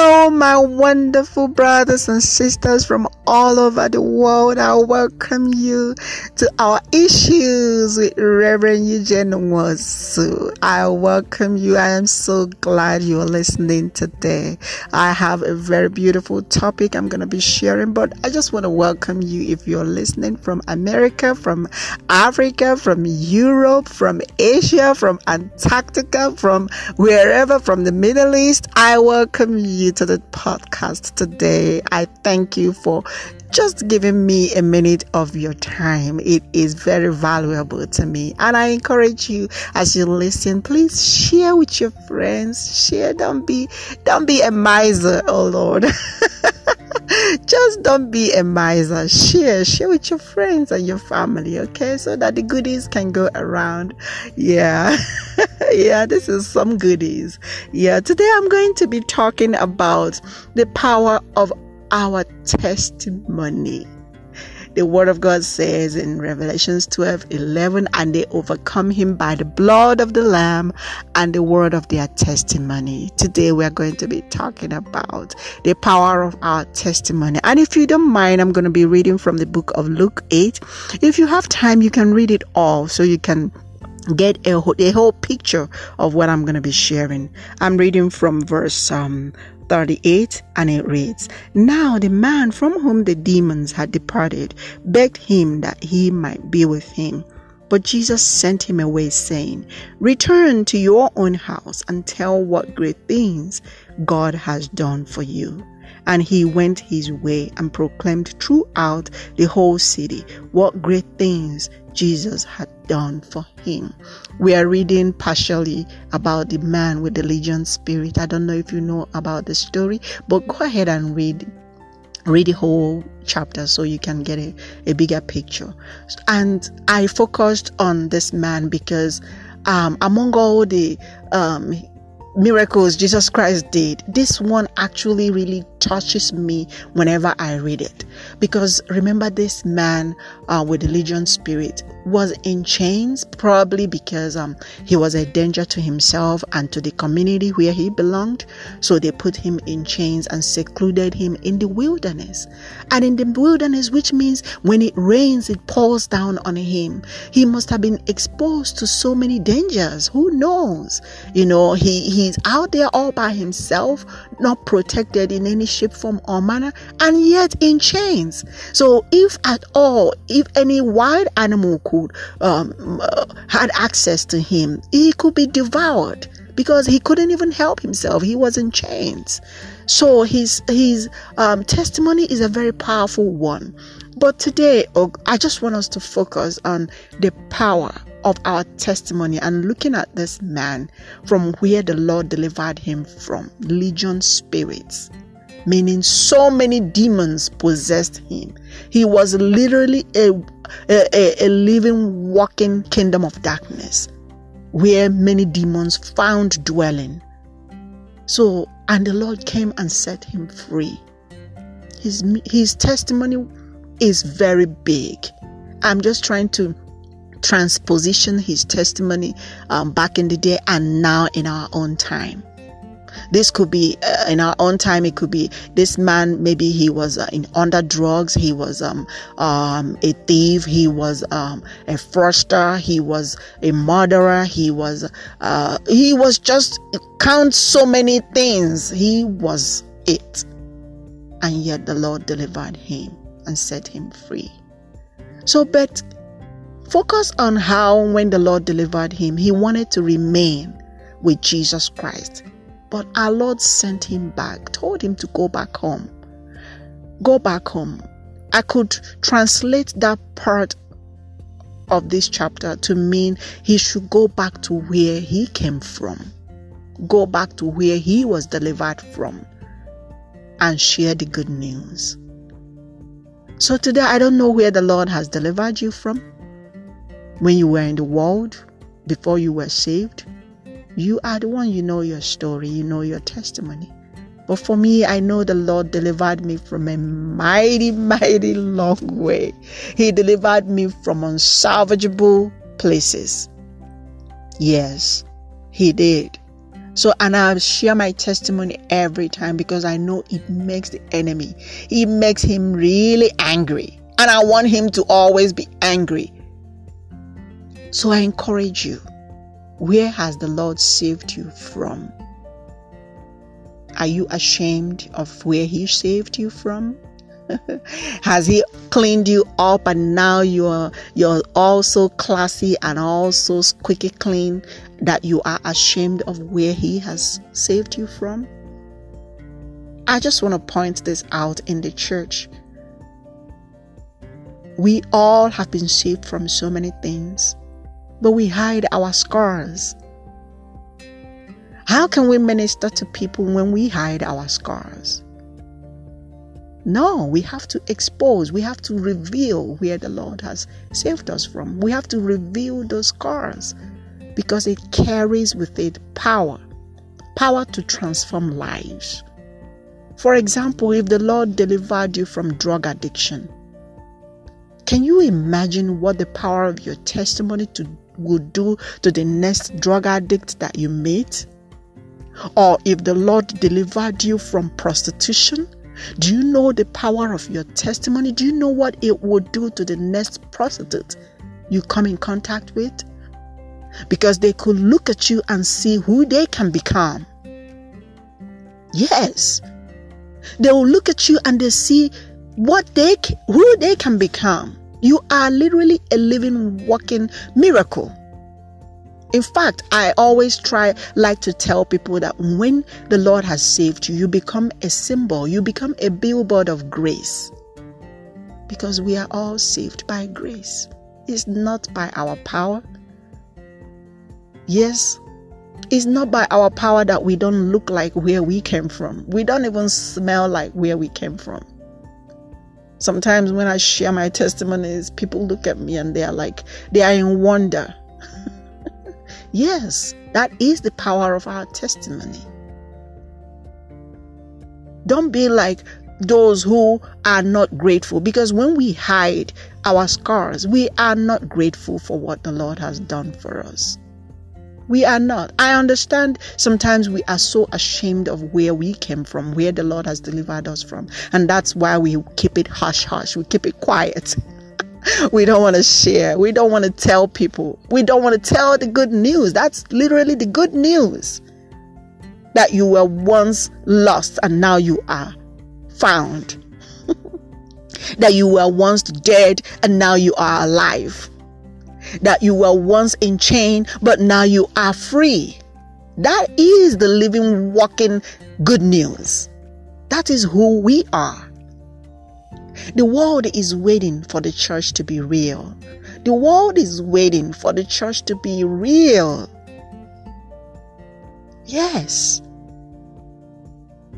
Hello, my wonderful brothers and sisters from all over the world. I welcome you to our issues with Reverend Eugene Nwosu. I welcome you. I am so glad you're listening today. I have a very beautiful topic I'm going to be sharing, but I just want to welcome you if you're listening from America, from Africa, from Europe, from Asia, from Antarctica, from wherever, from the Middle East. I welcome you to the podcast today. I thank you for just giving me a minute of your time. It is very valuable to me. And I encourage you as you listen, please share with your friends. Share. Don't be, don't be a miser. Oh Lord. just don't be a miser. Share, share with your friends and your family, okay? So that the goodies can go around. Yeah. yeah, this is some goodies. Yeah, today I'm going to be talking about the power of our testimony. The word of God says in Revelations 12 11, and they overcome him by the blood of the Lamb and the word of their testimony. Today we are going to be talking about the power of our testimony. And if you don't mind, I'm going to be reading from the book of Luke 8. If you have time, you can read it all so you can get a, a whole picture of what I'm going to be sharing. I'm reading from verse um, 38 and it reads Now the man from whom the demons had departed begged him that he might be with him. But Jesus sent him away, saying, Return to your own house and tell what great things God has done for you. And he went his way and proclaimed throughout the whole city what great things Jesus had done for him. We are reading partially about the man with the legion spirit. I don't know if you know about the story, but go ahead and read read the whole chapter so you can get a, a bigger picture. And I focused on this man because um, among all the um, miracles Jesus Christ did, this one actually really touches me whenever I read it. Because remember, this man uh, with the legion spirit was in chains, probably because um, he was a danger to himself and to the community where he belonged. So they put him in chains and secluded him in the wilderness. And in the wilderness, which means when it rains, it pours down on him. He must have been exposed to so many dangers. Who knows? You know, he, he's out there all by himself, not protected in any shape, form, or manner, and yet in chains. So, if at all, if any wild animal could um, uh, had access to him, he could be devoured because he couldn't even help himself. He was in chains. So his his um, testimony is a very powerful one. But today, I just want us to focus on the power of our testimony and looking at this man from where the Lord delivered him from legion spirits, meaning so many demons possessed him. He was literally a, a, a living, walking kingdom of darkness where many demons found dwelling. So, and the Lord came and set him free. His, his testimony is very big. I'm just trying to transposition his testimony um, back in the day and now in our own time. This could be uh, in our own time. It could be this man. Maybe he was uh, in under drugs. He was um, um, a thief. He was um, a fraudster. He was a murderer. He was uh, he was just count so many things. He was it, and yet the Lord delivered him and set him free. So, but Focus on how, when the Lord delivered him, he wanted to remain with Jesus Christ. But our Lord sent him back, told him to go back home. Go back home. I could translate that part of this chapter to mean he should go back to where he came from, go back to where he was delivered from, and share the good news. So today, I don't know where the Lord has delivered you from when you were in the world, before you were saved, you are the one, you know your story, you know your testimony. But for me, I know the Lord delivered me from a mighty, mighty long way. He delivered me from unsalvageable places. Yes, He did. So, and I share my testimony every time because I know it makes the enemy, it makes him really angry. And I want him to always be angry. So I encourage you where has the Lord saved you from? Are you ashamed of where He saved you from? Has He cleaned you up and now you're you're also classy and also squeaky clean that you are ashamed of where He has saved you from? I just want to point this out in the church. We all have been saved from so many things, but we hide our scars. How can we minister to people when we hide our scars? No, we have to expose, we have to reveal where the Lord has saved us from. We have to reveal those scars because it carries with it power power to transform lives. For example, if the Lord delivered you from drug addiction, can you imagine what the power of your testimony to, would do to the next drug addict that you meet? Or if the Lord delivered you from prostitution, do you know the power of your testimony? Do you know what it would do to the next prostitute you come in contact with? Because they could look at you and see who they can become. Yes. They will look at you and they see what they who they can become. You are literally a living walking miracle. In fact, I always try like to tell people that when the Lord has saved you, you become a symbol, you become a billboard of grace. Because we are all saved by grace. It's not by our power. Yes, it's not by our power that we don't look like where we came from. We don't even smell like where we came from. Sometimes when I share my testimonies, people look at me and they are like, they are in wonder Yes, that is the power of our testimony. Don't be like those who are not grateful because when we hide our scars, we are not grateful for what the Lord has done for us. We are not. I understand sometimes we are so ashamed of where we came from, where the Lord has delivered us from. And that's why we keep it hush hush, we keep it quiet. we don't want to share. We don't want to tell people. We don't want to tell the good news. That's literally the good news. That you were once lost and now you are found. that you were once dead and now you are alive. That you were once in chain but now you are free. That is the living, walking good news. That is who we are. The world is waiting for the church to be real. The world is waiting for the church to be real. Yes.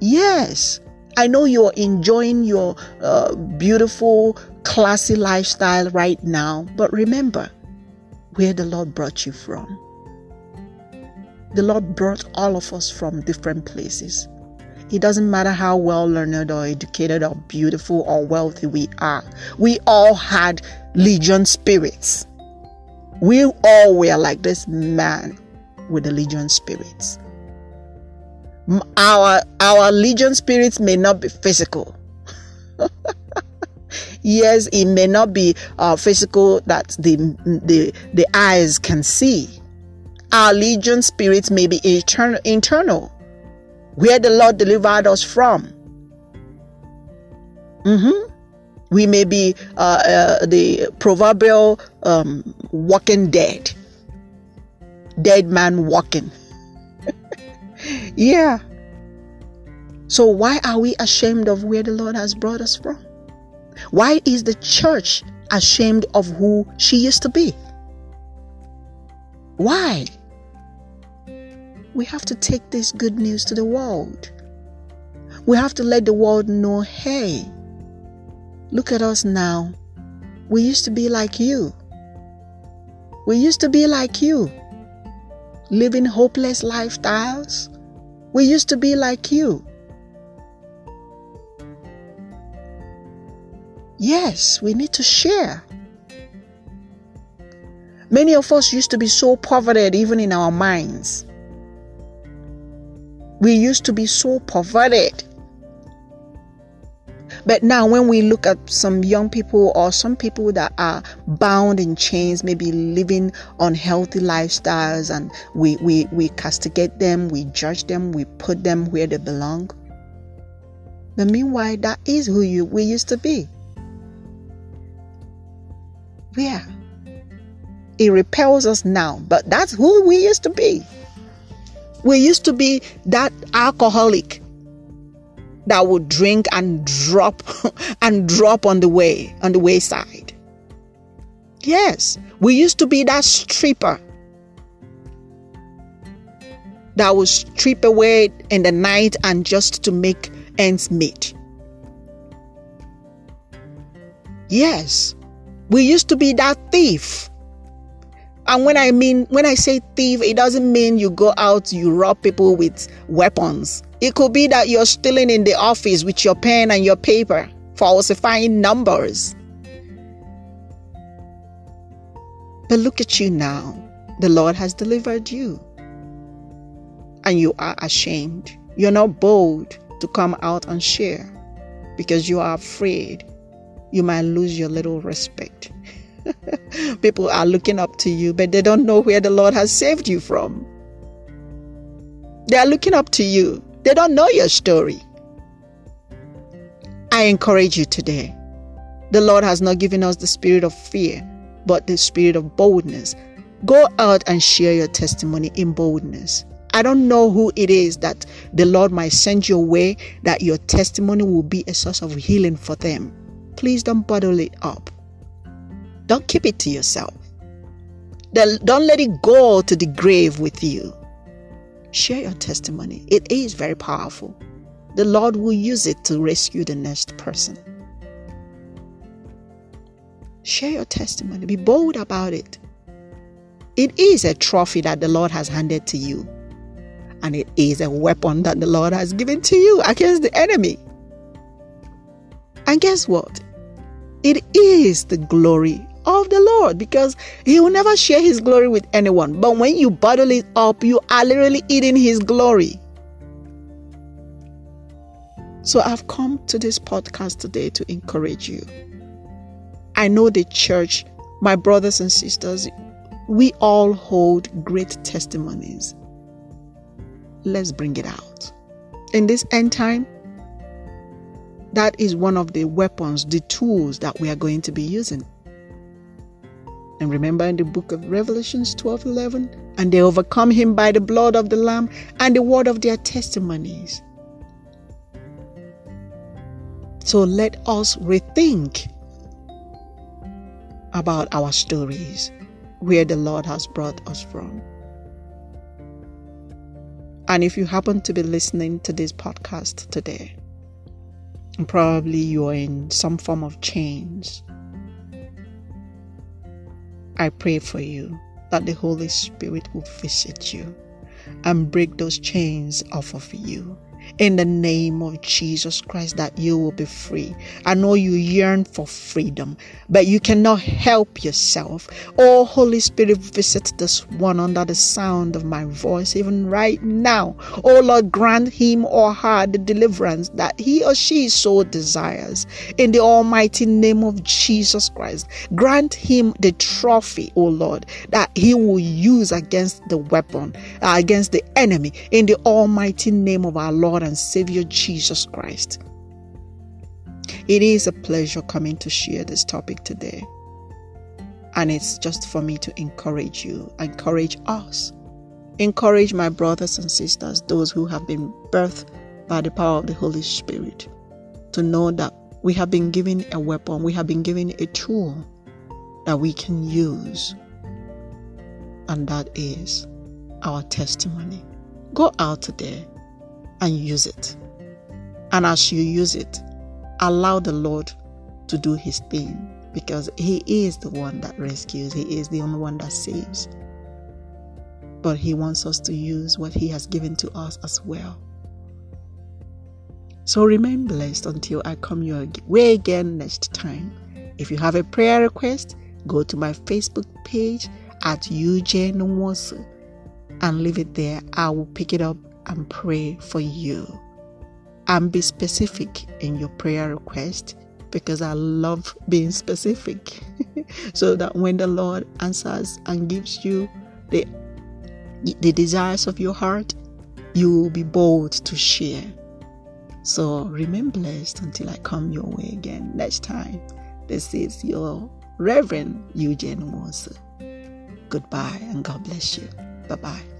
Yes. I know you're enjoying your uh, beautiful, classy lifestyle right now, but remember where the Lord brought you from. The Lord brought all of us from different places. It doesn't matter how well learned or educated or beautiful or wealthy we are. We all had legion spirits. We all were like this man with the legion spirits. Our our legion spirits may not be physical. Yes, it may not be uh, physical that the, the the eyes can see. Our legion spirits may be eternal, internal where the Lord delivered us from. Mm-hmm. We may be uh, uh, the proverbial um, walking dead, dead man walking. yeah. So, why are we ashamed of where the Lord has brought us from? Why is the church ashamed of who she used to be? Why? we have to take this good news to the world. We have to let the world know hey, look at us now. We used to be like you. We used to be like you, living hopeless lifestyles. We used to be like you. Yes, we need to share. Many of us used to be so poverty even in our minds. We used to be so perverted. But now, when we look at some young people or some people that are bound in chains, maybe living unhealthy lifestyles, and we, we, we castigate them, we judge them, we put them where they belong. But meanwhile, that is who you we used to be. Yeah. It repels us now, but that's who we used to be. We used to be that alcoholic that would drink and drop and drop on the way, on the wayside. Yes, we used to be that stripper that would strip away in the night and just to make ends meet. Yes, we used to be that thief and when I mean, when I say thief, it doesn't mean you go out, you rob people with weapons. It could be that you're stealing in the office with your pen and your paper, falsifying numbers. But look at you now. The Lord has delivered you. And you are ashamed. You're not bold to come out and share because you are afraid you might lose your little respect. People are looking up to you, but they don't know where the Lord has saved you from. They are looking up to you, they don't know your story. I encourage you today. The Lord has not given us the spirit of fear, but the spirit of boldness. Go out and share your testimony in boldness. I don't know who it is that the Lord might send your way that your testimony will be a source of healing for them. Please don't bottle it up. Don't keep it to yourself. Don't let it go to the grave with you. Share your testimony. It is very powerful. The Lord will use it to rescue the next person. Share your testimony. Be bold about it. It is a trophy that the Lord has handed to you, and it is a weapon that the Lord has given to you against the enemy. And guess what? It is the glory of the Lord because He will never share His glory with anyone. But when you bottle it up, you are literally eating His glory. So I've come to this podcast today to encourage you. I know the church, my brothers and sisters, we all hold great testimonies. Let's bring it out. In this end time, that is one of the weapons, the tools that we are going to be using. And remember in the book of Revelations 12 11, and they overcome him by the blood of the Lamb and the word of their testimonies. So let us rethink about our stories, where the Lord has brought us from. And if you happen to be listening to this podcast today, probably you're in some form of chains. I pray for you that the Holy Spirit will visit you and break those chains off of you in the name of Jesus Christ that you will be free. I know you yearn for freedom, but you cannot help yourself. Oh, Holy Spirit, visit this one under the sound of my voice, even right now. Oh, Lord, grant him or her the deliverance that he or she so desires. In the almighty name of Jesus Christ, grant him the trophy, oh Lord, that he will use against the weapon, uh, against the enemy. In the almighty name of our Lord and Savior Jesus Christ. It is a pleasure coming to share this topic today. And it's just for me to encourage you, encourage us, encourage my brothers and sisters, those who have been birthed by the power of the Holy Spirit, to know that we have been given a weapon, we have been given a tool that we can use, and that is our testimony. Go out today and use it. And as you use it, allow the Lord to do his thing because he is the one that rescues, he is the only one that saves. But he wants us to use what he has given to us as well. So remain blessed until I come your way again next time. If you have a prayer request, go to my Facebook page at Eugene Nwosu and leave it there. I will pick it up and pray for you. And be specific in your prayer request because I love being specific. so that when the Lord answers and gives you the the desires of your heart, you will be bold to share. So remain blessed until I come your way again next time. This is your Reverend Eugene Nwosu. Goodbye and God bless you. Bye bye.